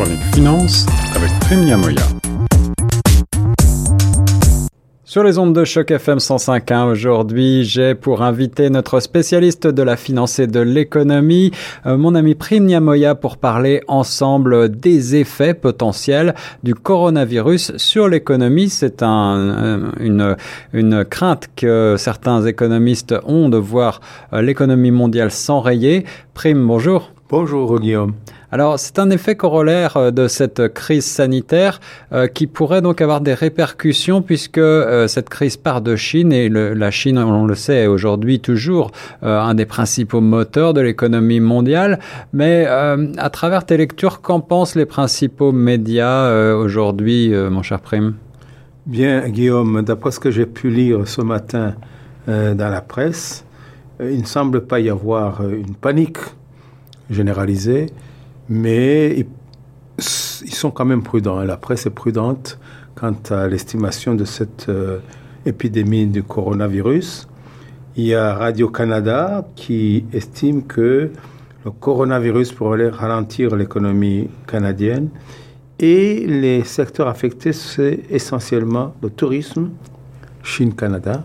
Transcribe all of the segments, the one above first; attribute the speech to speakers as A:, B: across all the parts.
A: chronique avec Prime Moya. Sur les ondes de choc FM 105.1 aujourd'hui, j'ai pour inviter notre spécialiste de la finance et de l'économie, euh, mon ami Prime Moya, pour parler ensemble des effets potentiels du coronavirus sur l'économie. C'est un, une, une crainte que certains économistes ont de voir euh, l'économie mondiale s'enrayer. Prime, bonjour.
B: Bonjour Guillaume.
A: Alors c'est un effet corollaire euh, de cette crise sanitaire euh, qui pourrait donc avoir des répercussions puisque euh, cette crise part de Chine et la Chine, on le sait, est aujourd'hui toujours un des principaux moteurs de l'économie mondiale. Mais à travers tes lectures, qu'en pensent les principaux médias aujourd'hui, mon cher Prime?
B: Bien Guillaume, d'après ce que j'ai pu lire ce matin dans la presse, il ne semble pas y avoir une panique généralisée, mais ils, sont quand même prudents. La presse est prudente quant à l'estimation de cette euh, épidémie du coronavirus. Il y a Radio-Canada qui estime que le coronavirus pourrait ralentir l'économie canadienne. Et les secteurs affectés, c'est essentiellement le tourisme, Chine-Canada,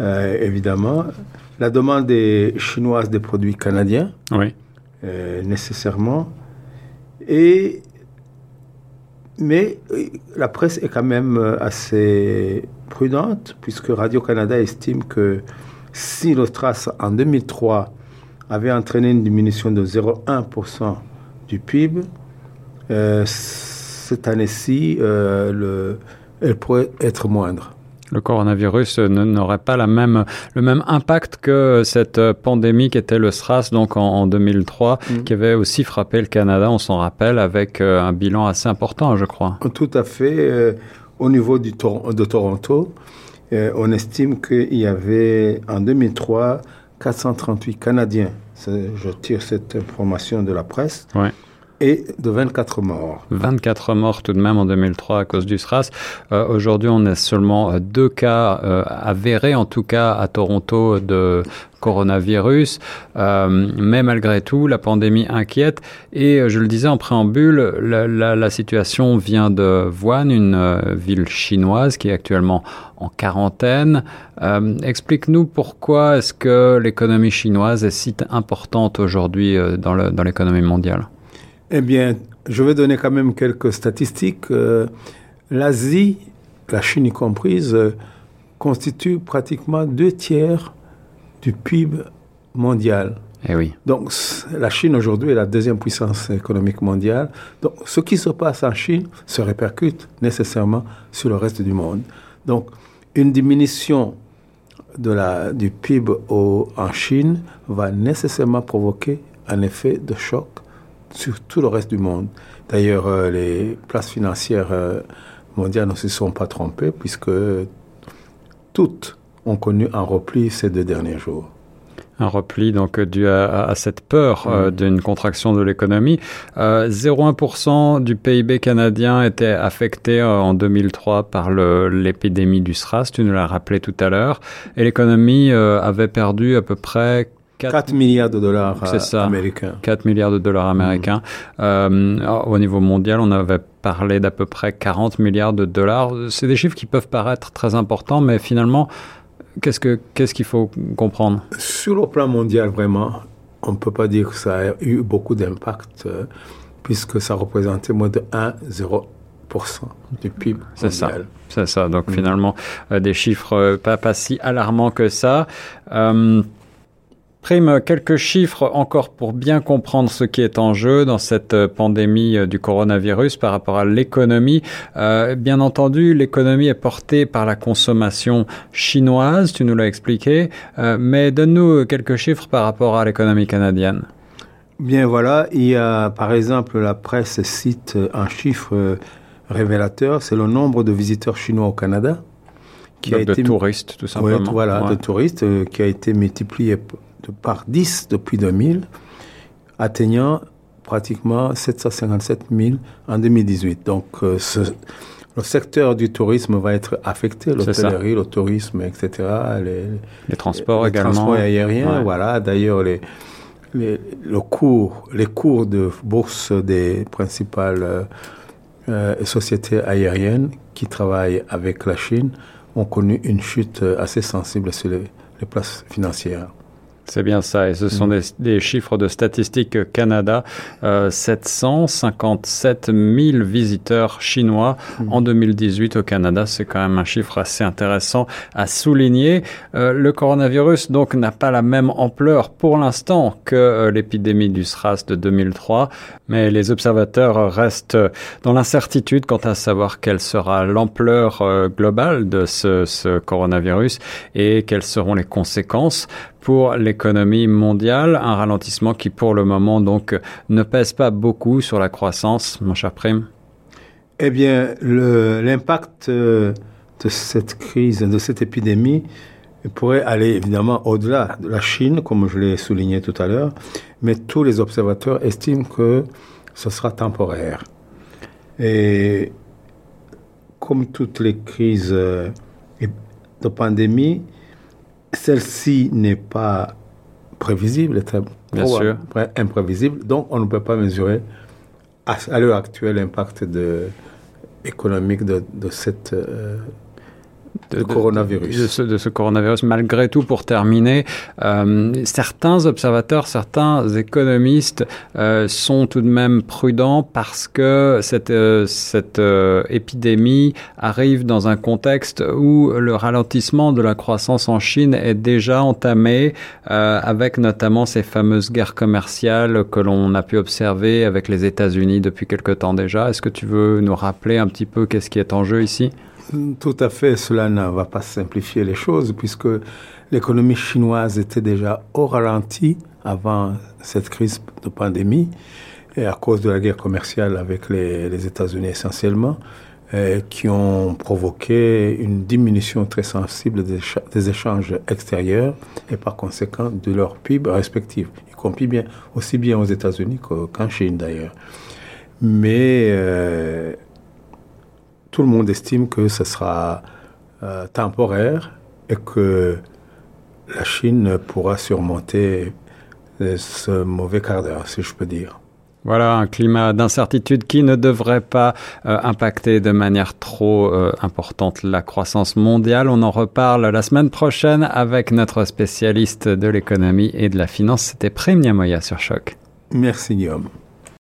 B: euh, évidemment, la demande des chinoise des produits canadiens.
A: Oui.
B: Euh, nécessairement. Et, mais euh, la presse est quand même euh, assez prudente, puisque Radio-Canada estime que si l'Austras, en 2003, avait entraîné une diminution de 0,1% du PIB, cette année-ci, elle pourrait être moindre
A: le coronavirus n'aurait pas la même, le même impact que cette pandémie qui était le SRAS donc en, 2003, mm. qui avait aussi frappé le Canada, on s'en rappelle, avec euh, un bilan assez important, je crois.
B: Tout à fait. Euh, au niveau du de Toronto, euh, on estime qu'il y avait en 2003 438 Canadiens. Je tire cette information de la presse.
A: Ouais
B: et de 24 morts.
A: 24 morts tout de même en 2003 à cause du SRAS. Euh, aujourd'hui, on a seulement euh, deux cas euh, avérés, en tout cas à Toronto, de coronavirus. mais malgré tout, la pandémie inquiète. Et je le disais en préambule, la, la, la situation vient de Wuhan, une ville chinoise qui est actuellement en quarantaine. Explique-nous pourquoi est-ce que l'économie chinoise est si importante aujourd'hui dans l'économie mondiale.
B: Eh bien, je vais donner quand même quelques statistiques. Euh, L'Asie, la Chine y comprise, euh, constitue pratiquement deux tiers du PIB mondial.
A: Eh oui.
B: Donc, la Chine aujourd'hui est la deuxième puissance économique mondiale. Donc, ce qui se passe en Chine se répercute nécessairement sur le reste du monde. Donc, une diminution de la, du PIB en Chine va nécessairement provoquer un effet de choc sur tout le reste du monde. D'ailleurs, euh, les places financières euh, mondiales ne se sont pas trompées puisque toutes ont connu un repli ces deux derniers jours.
A: Un repli donc dû à, cette peur euh, mm. d'une contraction de l'économie. 0,1% du PIB canadien était affecté en 2003 par l'épidémie du SRAS, tu nous l'as rappelé tout à l'heure, et l'économie avait perdu à peu près
B: 4, milliards de dollars ça, américains.
A: 4 milliards de dollars américains. Euh, au niveau mondial, on avait parlé d'à peu près 40 milliards de dollars. C'est des chiffres qui peuvent paraître très importants, mais finalement, qu'est-ce qu'il faut comprendre?
B: Sur le plan mondial, vraiment, on ne peut pas dire que ça a eu beaucoup d'impact, euh, puisque ça représentait moins de 1,0% du PIB
A: C'est ça. C'est ça. Donc mm. finalement, euh, des chiffres pas, pas si alarmants que ça. Prime, quelques chiffres encore pour bien comprendre ce qui est en jeu dans cette euh, pandémie euh, du coronavirus par rapport à l'économie. Euh, bien entendu, l'économie est portée par la consommation chinoise, tu nous l'as expliqué, mais donne-nous quelques chiffres par rapport à l'économie canadienne.
B: Bien voilà, il y a par exemple la presse cite un chiffre révélateur, c'est le nombre de visiteurs chinois au Canada.
A: Qui a été, de touristes, tout simplement.
B: voilà, de touristes, qui a été multiplié par 10 depuis 2000, atteignant pratiquement 757 000 en 2018. Donc, euh, le secteur du tourisme va être affecté, l'hôtellerie, le tourisme, etc.
A: Les, les transports les
B: également. transports aériens, voilà. D'ailleurs, les, les, le cours, les cours de bourse des principales euh, sociétés aériennes qui travaillent avec la Chine ont connu une chute assez sensible sur les, les places financières.
A: C'est bien ça, et ce sont mm. des, des, chiffres de Statistique Canada. Euh, 757 000 visiteurs chinois mm. en 2018 au Canada. C'est quand même un chiffre assez intéressant à souligner. Euh, le coronavirus donc n'a pas la même ampleur pour l'instant que euh, l'épidémie du SRAS de 2003, mais les observateurs restent dans l'incertitude quant à savoir quelle sera l'ampleur euh, globale de ce, ce coronavirus et quelles seront les conséquences pour l'économie mondiale, un ralentissement qui pour le moment donc ne pèse pas beaucoup sur la croissance, mon cher Prime
B: Eh bien, l'impact euh, de cette crise, de cette épidémie, pourrait aller évidemment au-delà de la Chine, comme je l'ai souligné tout à l'heure, mais tous les observateurs estiment que ce sera temporaire. Et comme toutes les crises euh, de pandémie, celle-ci n'est pas prévisible, très
A: Bien sûr.
B: imprévisible, donc on ne peut pas mesurer à, à l'heure actuelle l'impact économique de, de cette euh, de, de, coronavirus.
A: De ce, de, ce, coronavirus. Malgré tout, pour terminer, euh, certains observateurs, certains économistes euh, sont tout de même prudents parce que cette, euh, cette épidémie arrive dans un contexte où le ralentissement de la croissance en Chine est déjà entamé, avec notamment ces fameuses guerres commerciales que l'on a pu observer avec les États-Unis depuis quelque temps déjà. Est-ce que tu veux nous rappeler un petit peu qu'est-ce qui est en jeu ici?
B: Tout à fait, cela ne va pas simplifier les choses puisque l'économie chinoise était déjà au ralenti avant cette crise de pandémie et à cause de la guerre commerciale avec les, États-Unis essentiellement, euh, qui ont provoqué une diminution très sensible des, des, échanges extérieurs et par conséquent de leur PIB respectif, y compris bien, aussi bien aux États-Unis qu'en Chine d'ailleurs. Mais euh, tout le monde estime que ce sera euh, temporaire et que la Chine pourra surmonter euh, ce mauvais quart d'heure, si je peux dire.
A: Voilà un climat d'incertitude qui ne devrait pas euh, impacter de manière trop euh, importante la croissance mondiale. On en reparle la semaine prochaine avec notre spécialiste de l'économie et de la finance. C'était Prem Niamoya sur Choc.
B: Merci Guillaume.